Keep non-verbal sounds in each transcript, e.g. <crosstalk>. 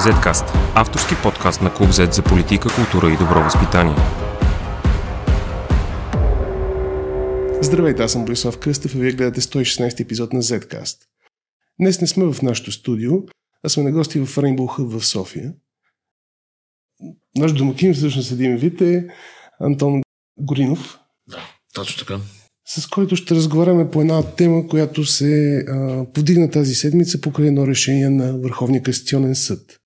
Zcast – авторски подкаст на Клуб Z за политика, култура и добро възпитание. Здравейте, аз съм Борислав Кръстев и вие гледате 116 епизод на Zcast. Днес не сме в нашото студио, а сме на гости в Rainbow Hub в София. Наш домакин всъщност един вид е Антон Горинов. Да, точно така. С който ще разговаряме по една тема, която се а, подигна тази седмица покрай едно решение на Върховния касационен съд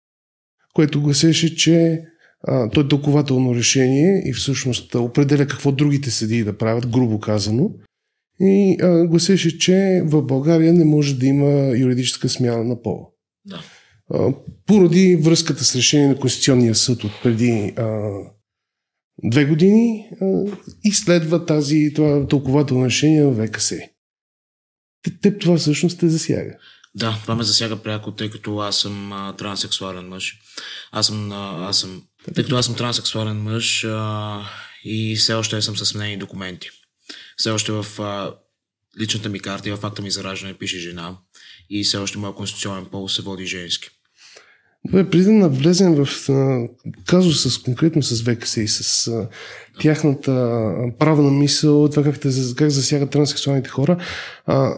което гласеше, че а, то е тълкователно решение и всъщност определя какво другите съдии да правят, грубо казано. И а, гласеше, че в България не може да има юридическа смяна на пола. Да. А, поради връзката с решение на Конституционния съд от преди а, две години а, и следва тази, това тълкователно решение в ВКС. Теб това всъщност те засяга. Да, това ме засяга пряко, тъй като аз съм а, транссексуален мъж. Аз съм, а, аз съм, тъй като аз съм транссексуален мъж а, и все още съм с мнени документи. Все още в а, личната ми карта и в факта ми за раждане пише жена и все още моят конституционен пол се води женски. Добре, преди да навлезем в казус с, конкретно с ВКС и с а, тяхната правна мисъл, това как, те, как засягат транссексуалните хора, а,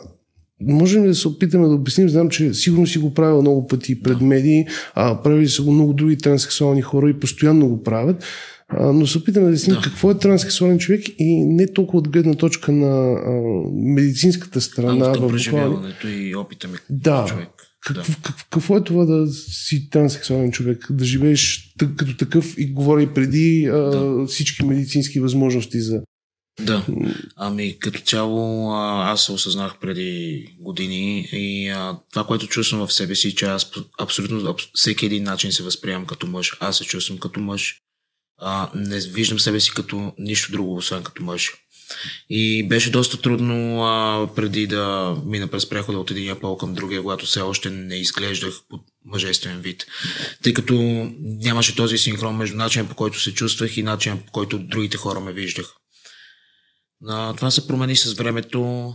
Можем ли да се опитаме да обясним? Знам, че сигурно си го правил много пъти пред медии, а правили са го много други транссексуални хора и постоянно го правят. А, но се опитаме да обясним да. какво е транссексуален човек и не толкова от гледна точка на а, медицинската страна. А, в преживяването и опита ми да. човек. Как, да. какво е това да си транссексуален човек? Да живееш като такъв и говори преди а, да. всички медицински възможности за да. Ами като цяло аз се осъзнах преди години и а, това, което чувствам в себе си, че аз абсолютно аб, всеки един начин се възприемам като мъж. Аз се чувствам като мъж. А, не виждам себе си като нищо друго, освен като мъж. И беше доста трудно а, преди да мина през прехода от единия пол към другия, когато все още не изглеждах под мъжествен вид. Тъй като нямаше този синхрон между начинът по който се чувствах и начинът по който другите хора ме виждах. Това се промени с времето,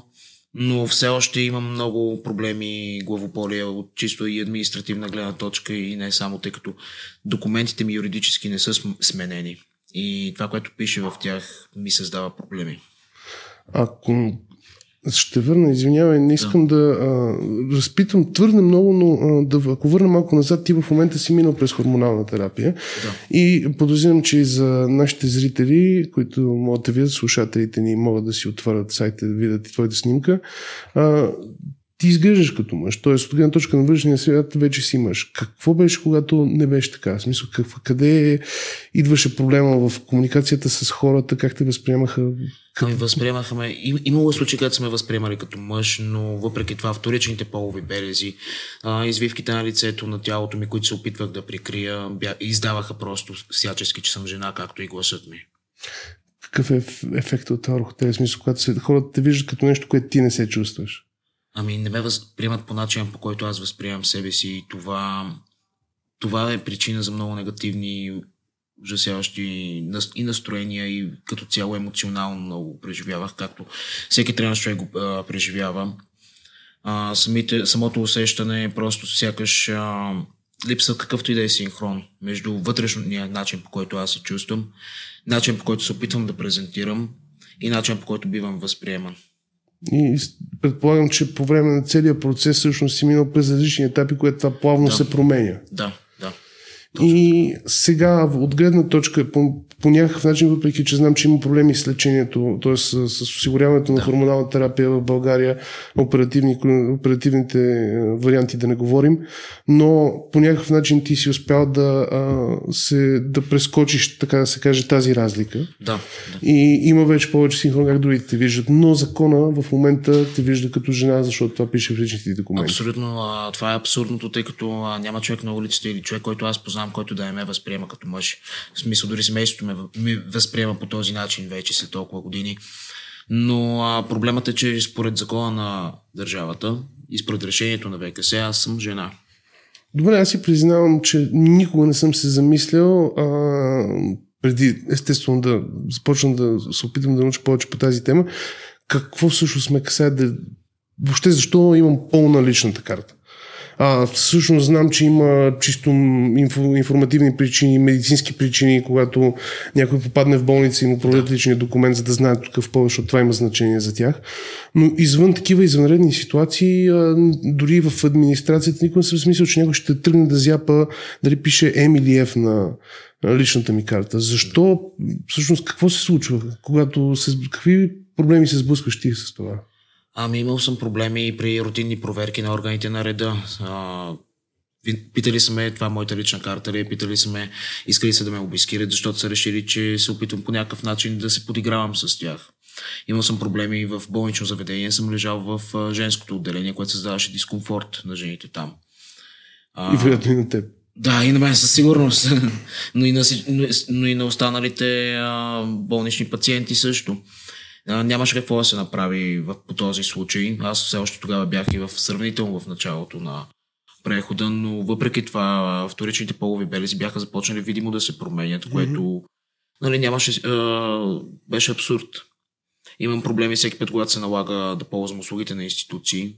но все още имам много проблеми главополия от чисто и административна гледна точка и не само, тъй като документите ми юридически не са сменени. И това, което пише в тях, ми създава проблеми. Ако ще върна, извинявай, не искам да, да а, разпитвам твърде много, но а, да, ако върна малко назад, ти в момента си минал през хормонална терапия. Да. И подозирам, че и за нашите зрители, които могат да видят, слушателите ни могат да си отворят сайта да видят и твоята снимка, а, ти изглеждаш като мъж. Тоест, от гледна точка на външния свят вече си мъж. Какво беше, когато не беше така? В смисъл, какво, къде идваше проблема в комуникацията с хората? Как те възприемаха? Как... Ами възприемаха ме. Им, имало случаи, където сме възприемали като мъж, но въпреки това вторичните полови белези, а, извивките на лицето, на тялото ми, които се опитвах да прикрия, бя, издаваха просто всячески, че съм жена, както и гласът ми. Какъв е ефектът от това върху тези смисъл, когато се, хората те виждат като нещо, което ти не се чувстваш? Ами не ме възприемат по начин, по който аз възприемам себе си и това, това е причина за много негативни, ужасяващи и настроения и като цяло емоционално много преживявах, както всеки трябва човек го а, преживява. А, самите, самото усещане е просто сякаш а, липса какъвто и да е синхрон между вътрешния начин, по който аз се чувствам, начин по който се опитвам да презентирам и начин по който бивам възприеман. И предполагам, че по време на целият процес всъщност си минал през различни етапи, което това плавно да. се променя. Да. И сега, от гледна точка, по, по някакъв начин, въпреки че знам, че има проблеми с лечението, т.е. С, с осигуряването да. на хормонална терапия в България, оперативни, оперативните е, варианти да не говорим, но по някакъв начин ти си успял да, а, се, да прескочиш, така да се каже, тази разлика. Да, да. И има вече повече синхрон, как другите те виждат. Но закона в момента те вижда като жена, защото това пише в личните документи. Абсолютно. Това е абсурдното, тъй като няма човек на улицата или човек, който аз познавам знам, който да не ме възприема като мъж. В смисъл, дори семейството ме, ми възприема по този начин вече след толкова години. Но а, проблемът е, че според закона на държавата и според решението на ВКС, аз съм жена. Добре, аз си признавам, че никога не съм се замислял а, преди естествено да започна да се опитам да науча повече по тази тема. Какво всъщност ме касае да... Въобще защо имам пълна личната карта? А, всъщност знам, че има чисто инфо, информативни причини, медицински причини, когато някой попадне в болница и му проведат да. личния документ, за да знаят какъв повече, защото това има значение за тях. Но извън такива извънредни ситуации, а, дори в администрацията никой не се смисъл, че някой ще тръгне да зяпа дали пише М или F на личната ми карта. Защо? Всъщност какво се случва? Когато се, какви проблеми се сблъскваш ти с това? Ами имал съм проблеми при рутинни проверки на органите на реда. А, питали са ме, това е моята лична карта ли, е? питали са ме, искали са да ме обискират, защото са решили, че се опитвам по някакъв начин да се подигравам с тях. Имал съм проблеми в болнично заведение, съм лежал в женското отделение, което създаваше дискомфорт на жените там. А, и вероятно и на теб. Да, и на мен със сигурност, <laughs> но и на, но и на останалите а, болнични пациенти също. Нямаше какво да се направи в, по този случай. Аз все още тогава бях и в сравнително в началото на прехода, но въпреки това вторичните полови белези бяха започнали видимо да се променят, което mm-hmm. нали, нямаше, а, беше абсурд. Имам проблеми всеки път, когато се налага да ползвам услугите на институции,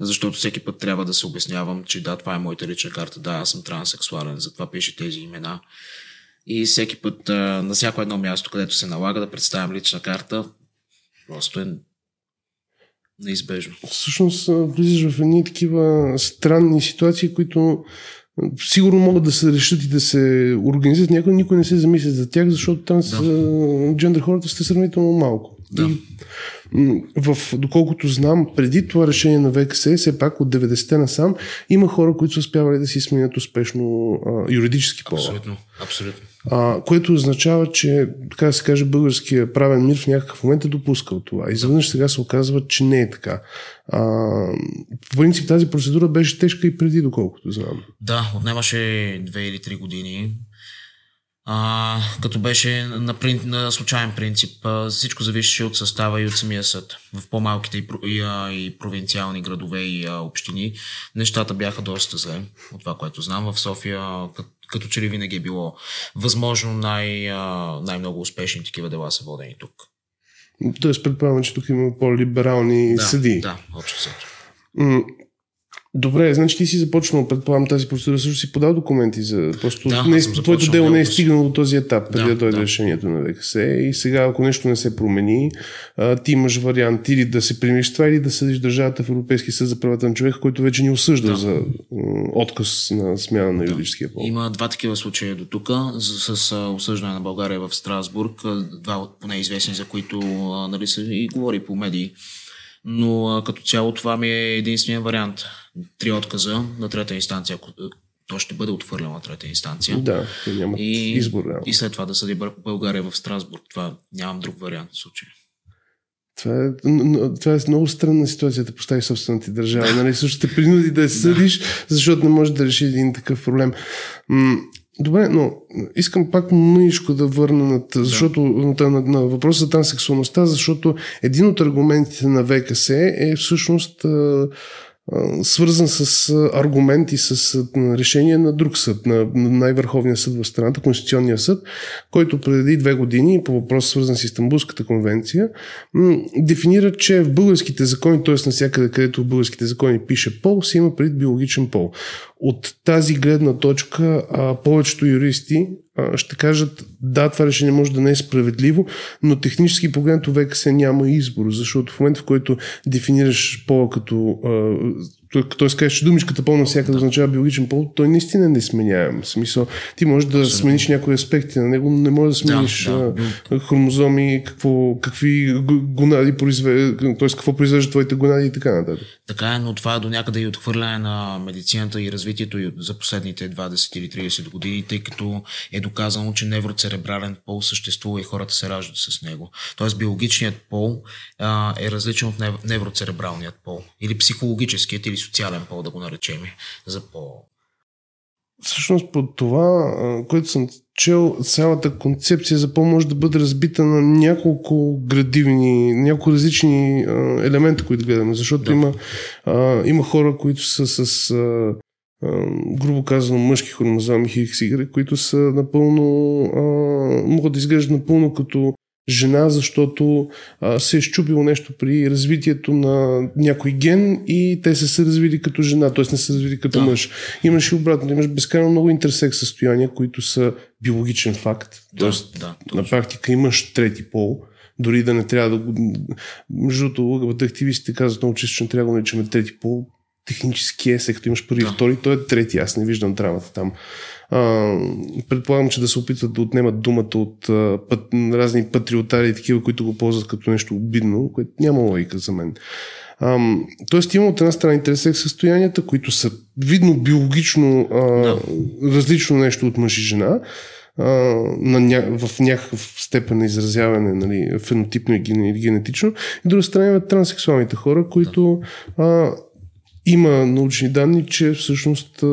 защото всеки път трябва да се обяснявам, че да, това е моята лична карта, да, аз съм транссексуален, затова пише тези имена. И всеки път а, на всяко едно място, където се налага да представям лична карта, просто е неизбежно. Всъщност влизаш в едни такива странни ситуации, които сигурно могат да се решат и да се организират някой, никой не се замисля за тях, защото там да. джендър хората сте сравнително малко. Да. И в, доколкото знам, преди това решение на ВКС, все пак от 90-те насам, има хора, които са успявали да си сменят успешно а, юридически пола. Абсолютно, абсолютно. А, което означава, че, така да се каже, българския правен мир в някакъв момент е допускал това. И заведнъж сега се оказва, че не е така. А, по принцип тази процедура беше тежка и преди, доколкото знам. Да, отнемаше две или три години а, като беше на, прин, на случайен принцип. А, всичко зависеше от състава и от самия съд. В по-малките и, и, и провинциални градове и а, общини нещата бяха доста зле, от това, което знам. В София, като, като че ли винаги е било възможно най, най-много успешни такива дела са водени тук. Тоест, предполагам, че тук има по-либерални да, съди. Да, общо. Добре, значи ти си започнал, предполагам, тази процедура, също си подал документи за... Просто да, не, е- твоето дело не е стигнало до този етап, преди да, да дойде да. решението на ВКС и сега, ако нещо не се промени, а, ти имаш вариант или да се примиш това, или да съдиш държавата в Европейски съд за правата на човека, който вече ни осъжда Да. за отказ на смяна на юридическия пол. Има два такива случая до тук, с, с осъждане на България в Страсбург, два от поне известни, за които нали, се и говори по медии. Но а, като цяло това ми е единствения вариант. Три отказа на трета инстанция, ако а, то ще бъде отхвърлено на трета инстанция. Да, те нямат И, избор. реално. и след това да съди България в Страсбург. Това нямам друг вариант в случая. Това е, това е много странна ситуация да поставиш собствената ти държава. Нали? Също те принуди да я съдиш, защото не може да реши един такъв проблем. Добре, но искам пак мъничко да върна на, защото, на, на, на въпроса за транссексуалността, защото един от аргументите на ВКС е всъщност а, а, свързан с аргументи, с а, решение на друг съд, на, на най-върховния съд в страната, Конституционния съд, който преди две години по въпрос свързан с Истанбулската конвенция м, дефинира, че в българските закони, т.е. навсякъде, където в българските закони пише пол, се има пред биологичен пол. От тази гледна точка а, повечето юристи а, ще кажат да, това решение може да не е справедливо, но технически погледнато ВКС няма избор, защото в момента, в който дефинираш пола като т.е. кажеш, че думичката пол навсякъде означава биологичен пол, той наистина не сменяем. В смисъл, ти можеш да Абсолютно. смениш някои аспекти на него, но не можеш да смениш да. а, хромозоми, какво, какви гонади произвежда, т.е. какво произвежда твоите гонади и така нататък. Така е, но това е до някъде и отхвърляне на медицината и развитието за последните 20 или 30 години, тъй като е доказано, че невроцеребрален пол съществува и хората се раждат с него. Тоест биологичният пол а, е различен от нев- невроцеребралният пол. Или психологическият, или социален пол, да го наречем. За по... Всъщност под това, което съм чел, цялата концепция за пол може да бъде разбита на няколко градивни, няколко различни а, елемента, които гледаме. Защото Да. има, а, има хора, които са с, а, грубо казано, мъжки хромозоми XY, които са напълно, могат да изглеждат напълно като жена, защото а, се е щупило нещо при развитието на някой ген и те са се развили като жена, т.е. не са развили като да. мъж. Имаш и обратно, имаш безкрайно много интерсекс състояния, които са биологичен факт. Да, Тоест, да, на практика имаш трети пол, дори да не трябва да го... Между другото, активистите казват много често, че не трябва да наричаме трети пол. Технически е, след като имаш първи и втори, той е трети. Аз не виждам драмата там. А, предполагам, че да се опитват да отнемат думата от а, път, разни патриотари и такива, които го ползват като нещо обидно, което няма логика за мен. А, тоест има от една страна интерес състоянията, които са видно биологично а, да. различно нещо от мъж и жена, на ня... в някакъв степен на изразяване, нали, фенотипно и генетично. И друга страна има транссексуалните хора, които а, има научни данни, че всъщност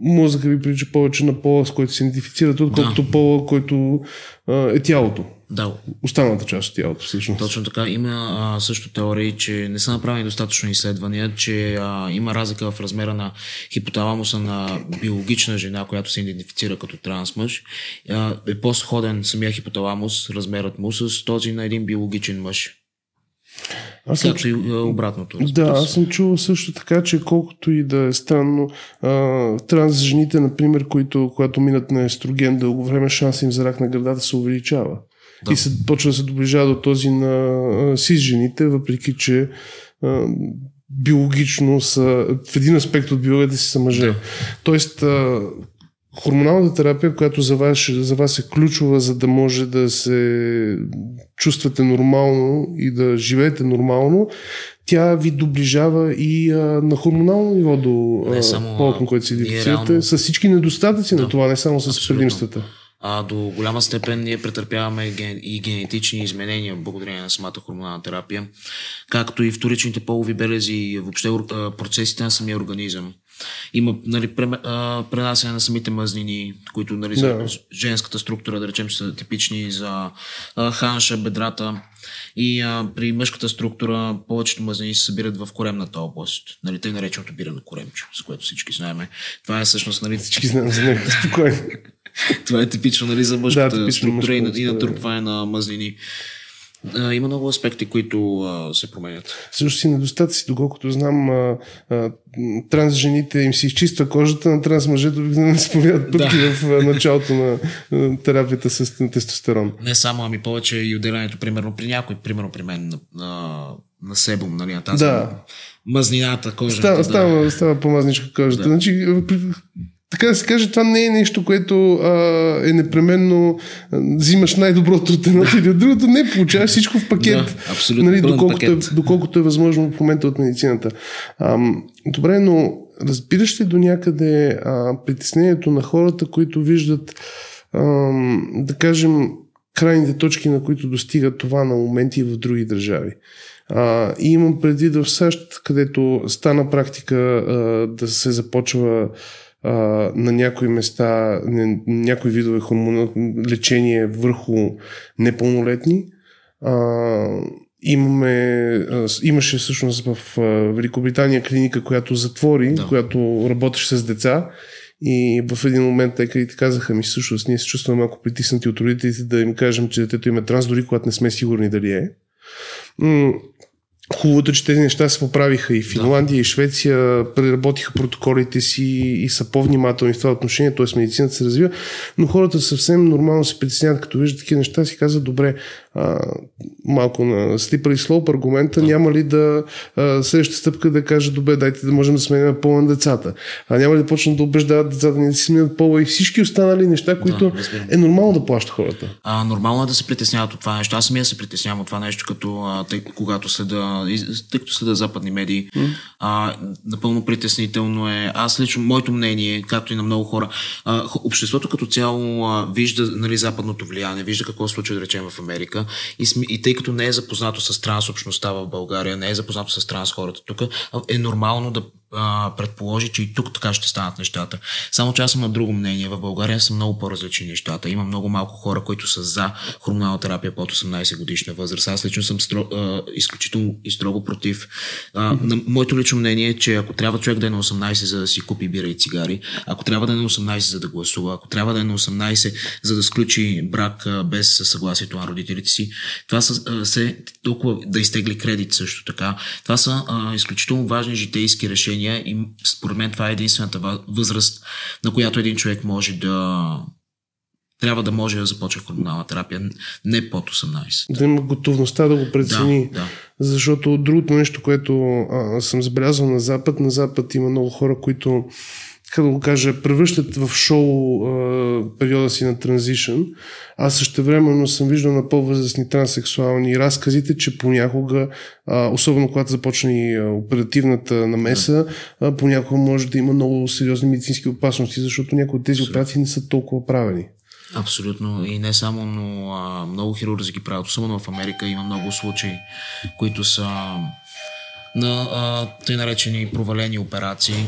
мозъка ви прилича повече на пола, с който се идентифицират, отколкото да. пола, който е тялото. Да. Останалата част от тялото, всъщност. Точно така. Има а, също теории, че не са направени достатъчно изследвания, че а, има разлика в размера на хипоталамуса на биологична жена, която се идентифицира като трансмъж. А, е по-сходен самия хипоталамус, размерът му, с този на един биологичен мъж. Аз съм, Както и обратното. Да, аз съм чувал също така, че колкото и да е странно, а, транс жените, например, които, когато минат на естроген дълго време, шанс им за рак на гърдата се увеличава. Да. И се почва да се доближава до този на сис жените, въпреки че а, биологично са, в един аспект от биологията си са мъже. Да. Тоест, а, хормоналната терапия, която за вас, за вас е ключова, за да може да се чувствате нормално и да живеете нормално, тя ви доближава и а, на хормонално ниво до полът, на който се идентифицирате, реално... с всички недостатъци да, на това, не само с абсолютно. предимствата. А, до голяма степен ние претърпяваме ген, и генетични изменения благодарение на самата хормонална терапия, както и вторичните полови белези и въобще процесите на самия организъм. Има нали, пренасяне на самите мъзнини, които нали, да. за женската структура, да речем, са типични за ханша, бедрата. И а, при мъжката структура повечето мазнини се събират в коремната област. Нали, тъй нареченото бирано коремче, с което всички знаем. Това е всъщност... Нали... Всички знаем за него, спокойно. <laughs> Това е типично нали, за мъжката да, структура и, и натрупване на мазнини. А, има много аспекти, които а, се променят. Също си недостатъци, доколкото знам, а, а, транс жените им се изчиства кожата, на транс мъжете се появят пътки да. в началото на терапията с тестостерон. Не само, ами повече и отделянето, примерно при някой, примерно при мен на, на, на себум, нали, на тази да. мазнината, кожата. Става, да. става, става по-мазничка кожата. Да. Значи, така да се каже, това не е нещо, което а, е непременно а, взимаш най-доброто от едното или от другото. Не, получаваш всичко в пакет. Да, абсолютно. Нали, доколкото, пакет. Е, доколкото е възможно в момента от медицината. А, добре, но разбираш ли до някъде а, притеснението на хората, които виждат, а, да кажем, крайните точки, на които достигат това на моменти в други държави? А, и имам предвид в САЩ, където стана практика а, да се започва а, на някои места не, някои видове хормонално лечение върху непълнолетни. А, имаме, имаше всъщност в Великобритания клиника, която затвори, да. която работеше с деца. И в един момент те казаха ми всъщност, ние се чувстваме малко притиснати от родителите да им кажем, че детето им е транс, дори когато не сме сигурни дали е. Хубавото, че тези неща се поправиха и Финландия, да. и Швеция преработиха протоколите си и са по-внимателни в това отношение, т.е. медицината се развива, но хората съвсем нормално се притесняват, като виждат такива неща, си казват, добре, а, малко на слипър и слоуп аргумента, няма ли да а, следващата стъпка да каже, добре, дайте да можем да сменим пола на децата. А няма ли да почнат да убеждават децата ни да си сменят пола и всички останали неща, които да, е нормално да плащат хората. А, нормално е да се притесняват от това нещо. Аз самия се притеснявам от това нещо, като а, тъй, когато следа, тъй като следа западни медии. Mm. А, напълно притеснително е. Аз лично, моето мнение, както и на много хора, а, обществото като цяло а, вижда нали, западното влияние, вижда какво случва, да речем, в Америка и, и тъй като не е запознато с транс общността в България, не е запознато с транс хората тук, е нормално да предположи, че и тук така ще станат нещата. Само че аз съм на друго мнение. В България са много по-различни нещата. Има много малко хора, които са за хормонална терапия под 18 годишна възраст. Аз лично съм стро, а, изключително и строго против. А, на, моето лично мнение е, че ако трябва човек да е на 18 за да си купи бира и цигари, ако трябва да е на 18 за да гласува, ако трябва да е на 18 за да сключи брак а, без съгласието на родителите си, това са, а, се толкова да изтегли кредит също така. Това са а, изключително важни житейски решения решения и според мен това е единствената възраст, на която един човек може да трябва да може да започне хормонална терапия не под 18. Да има готовността да го прецени. Да, да. Защото другото нещо, което а, съм забелязал на Запад, на Запад има много хора, които как да го кажа, превръщат в шоу а, периода си на транзишън. Аз също времено съм виждал на по-възрастни транссексуални разказите, че понякога, а, особено когато започне и оперативната намеса, а, понякога може да има много сериозни медицински опасности, защото някои от тези операции не са толкова правени. Абсолютно. И не само, но а, много хирурзи ги правят. Особено в Америка има много случаи, които са на а, тъй наречени провалени операции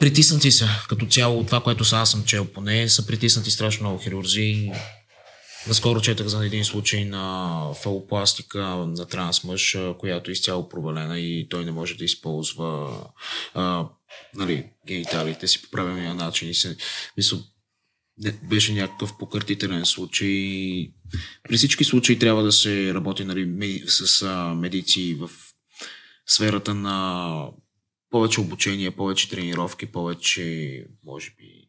Притиснати са. Като цяло това, което са аз съм чел поне, са притиснати страшно много хирурзи. Наскоро четах за един случай на фалопластика на трансмъж, която е изцяло провалена и той не може да използва а, нали, гениталите си по правилния начин. И се, не, беше някакъв покъртителен случай. При всички случаи трябва да се работи нали, с а, медици в сферата на повече обучение, повече тренировки, повече, може би,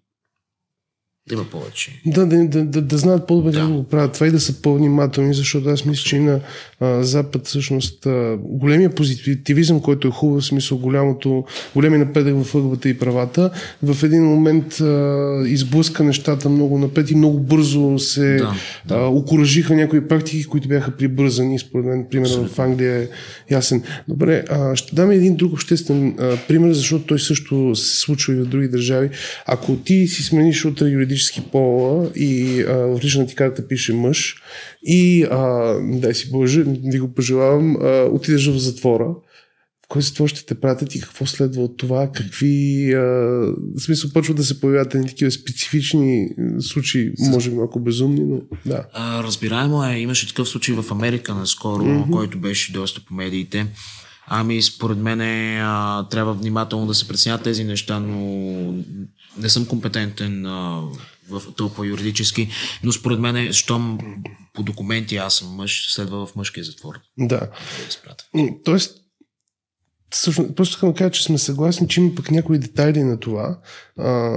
да има повече. Да, да, да, да, да знаят по-добре да. го правят. Това и да са по-внимателни, защото аз мисля, че и на а, Запад всъщност а, големия позитивизъм, който е хубав, в смисъл голямото, големи напредък в ъгвата и правата, в един момент а, изблъска нещата много напред и много бързо се да, да. А, окоръжиха някои практики, които бяха прибързани. Според мен, примерно в Англия е ясен. Добре, а, ще дам един друг обществен а, пример, защото той също се случва и в други държави. Ако ти си смениш утре юридически пола и а, в личната ти карта пише мъж и а, дай си Боже, ви го пожелавам, а, отидеш в затвора, в кой затвор ще те пратят и какво следва от това, какви а, в смисъл почва да се появяват ни такива специфични случаи, може би малко безумни, но да. А, разбираемо е, имаше такъв случай в Америка наскоро, mm-hmm. който беше доста по медиите. Ами, според мен е, а, трябва внимателно да се преценят тези неща, но не съм компетентен а, в толкова юридически, но според мен, е, щом по документи аз съм мъж, следва в мъжкия затвор. Да. Тоест, Всъщност, просто искам да кажа, че сме съгласни, че има пък някои детайли на това, а,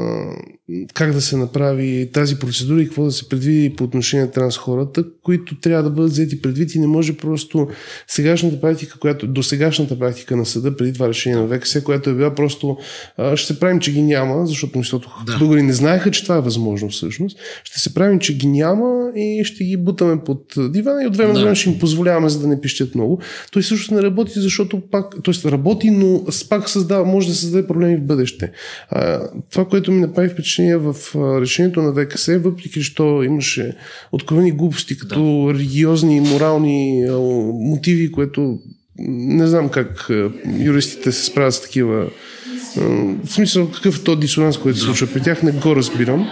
как да се направи тази процедура и какво да се предвиди по отношение на транс хората, които трябва да бъдат взети предвид и не може просто сегашната практика, която до сегашната практика на съда, преди това решение на ВКС, която е била просто а, ще се правим, че ги няма, защото защото да. българи не знаеха, че това е възможно всъщност. Ще се правим, че ги няма и ще ги бутаме под дивана и от време на да. време ще им позволяваме, за да не пищят много. Той също не работи, защото пак, т.е. работи, но пак създава, може да създаде проблеми в бъдеще. А, това, което ми направи впечатление в решението на ВКС, въпреки то имаше откровени глупости, като да. религиозни и морални мотиви, което не знам как юристите се справят с такива. В смисъл, какъв е то дисонанс, който се случва при тях, не го разбирам.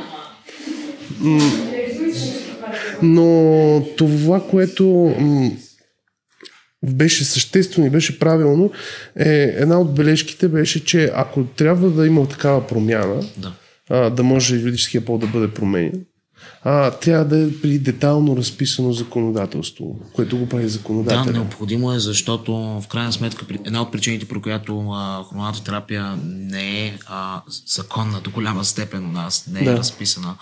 Но това, което беше съществено и беше правилно, е, една от бележките беше, че ако трябва да има такава промяна, да, а, да може юридическия пол да бъде променен, а, трябва да е при детално разписано законодателство, което го прави законодателя. Да, необходимо е, защото в крайна сметка една от причините, при която хормоналната терапия не е а, законна до голяма степен у нас, не е да. разписана,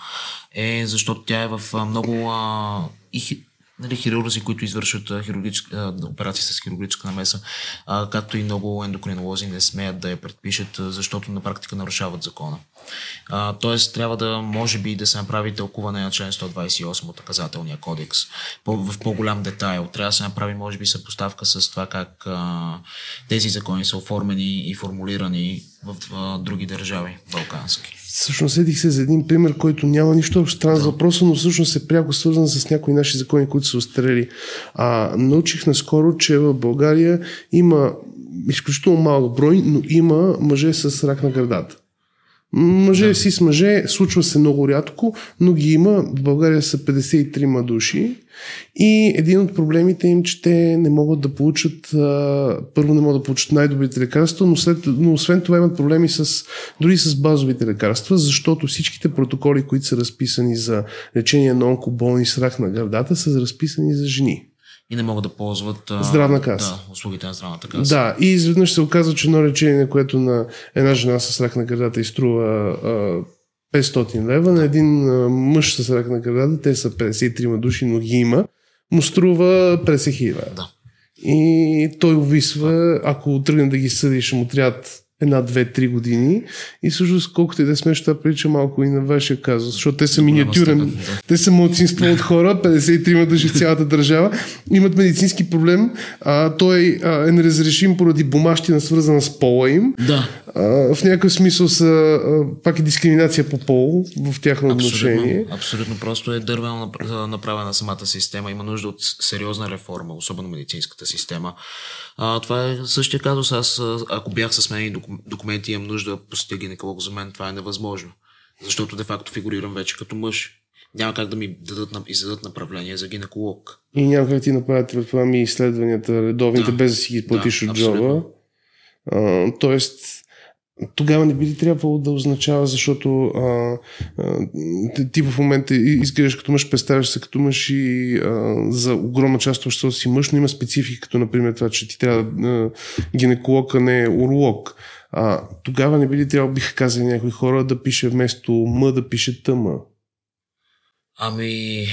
е защото тя е в много а, и нали, хирурзи, които извършват хирургическа, операции с хирургическа намеса, а, както и много ендокринолози не смеят да я предпишат, защото на практика нарушават закона. А, тоест, трябва да, може би, да се направи тълкуване на член 128 от наказателния кодекс в по-голям детайл. Трябва да се направи, може би, съпоставка с това как а, тези закони са оформени и формулирани в а, други държави, балкански. Всъщност седих се за един пример, който няма нищо общо с въпроса, но всъщност е пряко свързан с някои наши закони, които са устарели. А, научих наскоро, че в България има изключително малък брой, но има мъже с рак на гърдата. Мъже да. си с мъже, случва се много рядко, но ги има. В България са 53 души. И един от проблемите им, че те не могат да получат, първо не могат да получат най-добрите лекарства, но, след, но освен това имат проблеми с, дори с базовите лекарства, защото всичките протоколи, които са разписани за лечение на онкоболни с рак на гърдата, са разписани за жени и не могат да ползват здравна каса. Да, услугите на здравната каса. Да, и изведнъж се оказва, че едно лечение, което на една жена с рак на гърдата изтрува а, 500 лева, на един мъж с рак на гърдата, те са 53 души, но ги има, му струва 50 хиляди. Да. И той увисва, ако тръгне да ги съди, ще му трябва една, две, три години. И всъщност, колкото и да сме, това прилича малко и на вашия казус, защото те са миниатюрен. Те са младсинство от хора, 53 души в цялата държава, имат медицински проблем. А, той а, е неразрешим поради бумащина, свързана с пола им. Да. В някакъв смисъл са пак е дискриминация по пол в тяхно отношение. Абсолютно. Просто е дървено направена самата система. Има нужда от сериозна реформа, особено медицинската система. А, това е същия казус. Аз, ако бях с мен и документи, имам нужда да посетя гинеколог, за мен това е невъзможно. Защото де-факто фигурирам вече като мъж. Няма как да ми дадат, издадат направление за гинеколог. И няма как ти направят предполагам изследванията редовните, да. без да си ги платиш да, от джоба. тоест, тогава не би ли трябвало да означава, защото а, а, ти в момента изглеждаш като мъж, представяш се като мъж и а, за огромна част от обществото си мъж, но има специфики, като например това, че ти трябва а, гинеколог, а не уролог. А, тогава не би ли трябвало, биха казали някои хора, да пише вместо М да пише тъма? Ами...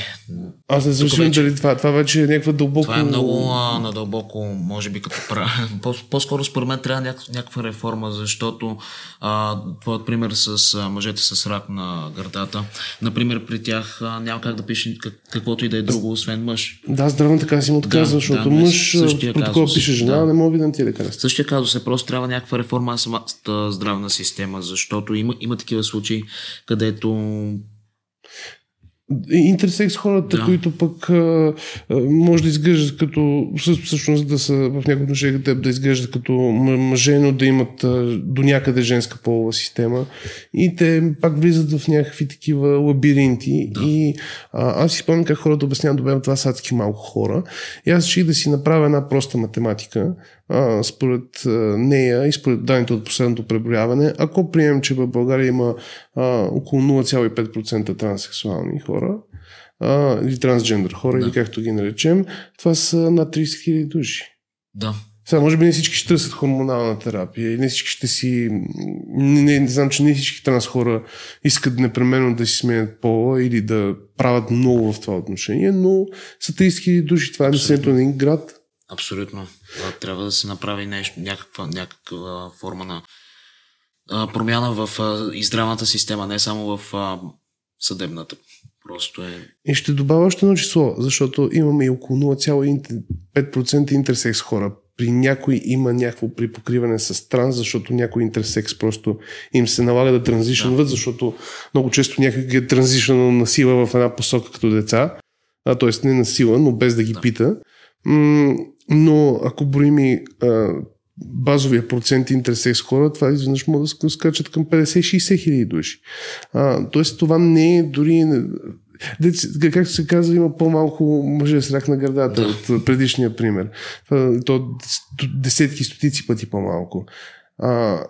Аз не знам дали това, това вече е някаква дълбоко... Това е много а, надълбоко, може би като... <laughs> По-скоро според мен трябва някаква, някаква реформа, защото а, твоят пример с а, мъжете с рак на гърдата, например при тях а, няма как да пише как, каквото и да е друго, освен мъж. Да, здравно така си му отказва, да, защото да, мъж протокол пише жена, да. не мога да ти лекарства. Същия казус е просто трябва някаква реформа на самата здравна система, защото има, има такива случаи, където интерсекс хората, да. които пък а, може да изглеждат като, всъщност да са в някои отношения да изглеждат като мъже, но да имат а, до някъде женска полова система и те пак влизат в някакви такива лабиринти да. и а, аз си спомням как хората обясняват, добре, това са адски малко хора и аз ще да си направя една проста математика, а, според а, нея и според данните от последното преброяване, ако приемем, че в България има а, около 0,5% транссексуални хора, а, или трансджендър хора, да. или както ги наречем, това са над 30 000 души. Да. Сега, може би не всички ще търсят хормонална терапия и не всички ще си... Не, не, не знам, че не всички транс хора искат непременно да си сменят пола или да правят много в това отношение, но са 30 000 души. Това е населението на един град. Абсолютно. Трябва да се направи нещо, някаква, някаква форма на промяна в и здравната система, не само в съдебната. Просто е. И ще добавя още едно число, защото имаме и около 0,5% интерсекс хора. При някой има някакво припокриване с транс, защото някой интерсекс просто им се налага да транзишнват, да. защото много често ги е транзишнал на сила в една посока като деца. А, т.е. не на сила, но без да ги да. пита. Но ако броим и базовия процент интерсекс хора, това изведнъж може да скачат към 50-60 хиляди души. А, тоест това не е дори... Както се казва, има по-малко мъже с рак на гърдата да. от предишния пример. То десетки, стотици пъти по-малко. А,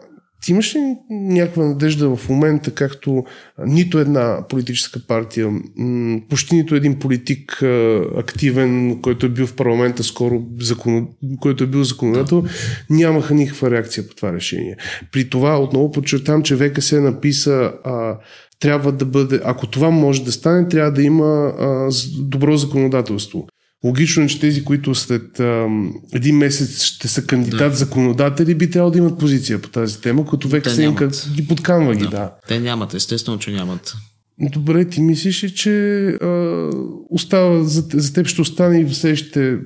ти имаш ли някаква надежда в момента, както нито една политическа партия, почти нито един политик активен, който е бил в парламента скоро, който е бил законодател, нямаха никаква реакция по това решение. При това отново подчертам, че ВКС написа а, трябва да бъде, ако това може да стане, трябва да има а, добро законодателство. Логично е, че тези, които след а, един месец ще са кандидат да. законодатели, би трябвало да имат позиция по тази тема, като века се ги подканва да. ги, да. Те нямат, естествено, че нямат. Добре, ти мислиш ли, че а, остава, за, за теб ще остане и в следващите...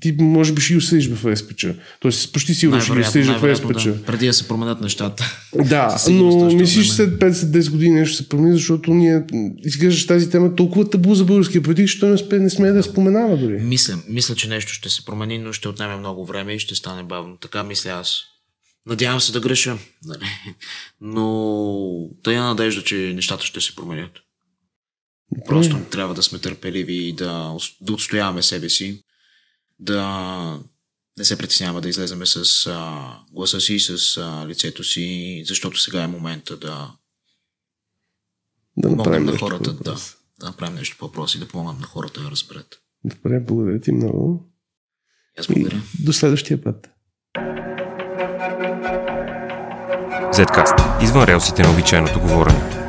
Ти може би ще и осъдиш в СПЧ. Тоест почти сигурно ще ги осъдиш в СПЧ. Да, преди да се променят нещата. Да, <laughs> но мислиш, че след 5-10 години нещо се промени, защото ние изглеждаш тази тема толкова табу за българския политик, че той не, спе, не сме да споменава дори. Мисля, мисля, че нещо ще се промени, но ще отнеме много време и ще стане бавно. Така мисля аз. Надявам се да греша. Нали? Но тая надежда, че нещата ще се променят. Просто трябва да сме търпеливи и да, да отстояваме себе си, да не се притесняваме да излеземе с а, гласа си, с а, лицето си, защото сега е момента да, да помогнем на хората да, да направим нещо по въпроси, да помогнем на хората да разберат. Добре, благодаря ти много. Аз благодаря. И до следващия път. Zcast. Извън релсите на обичайното говорене.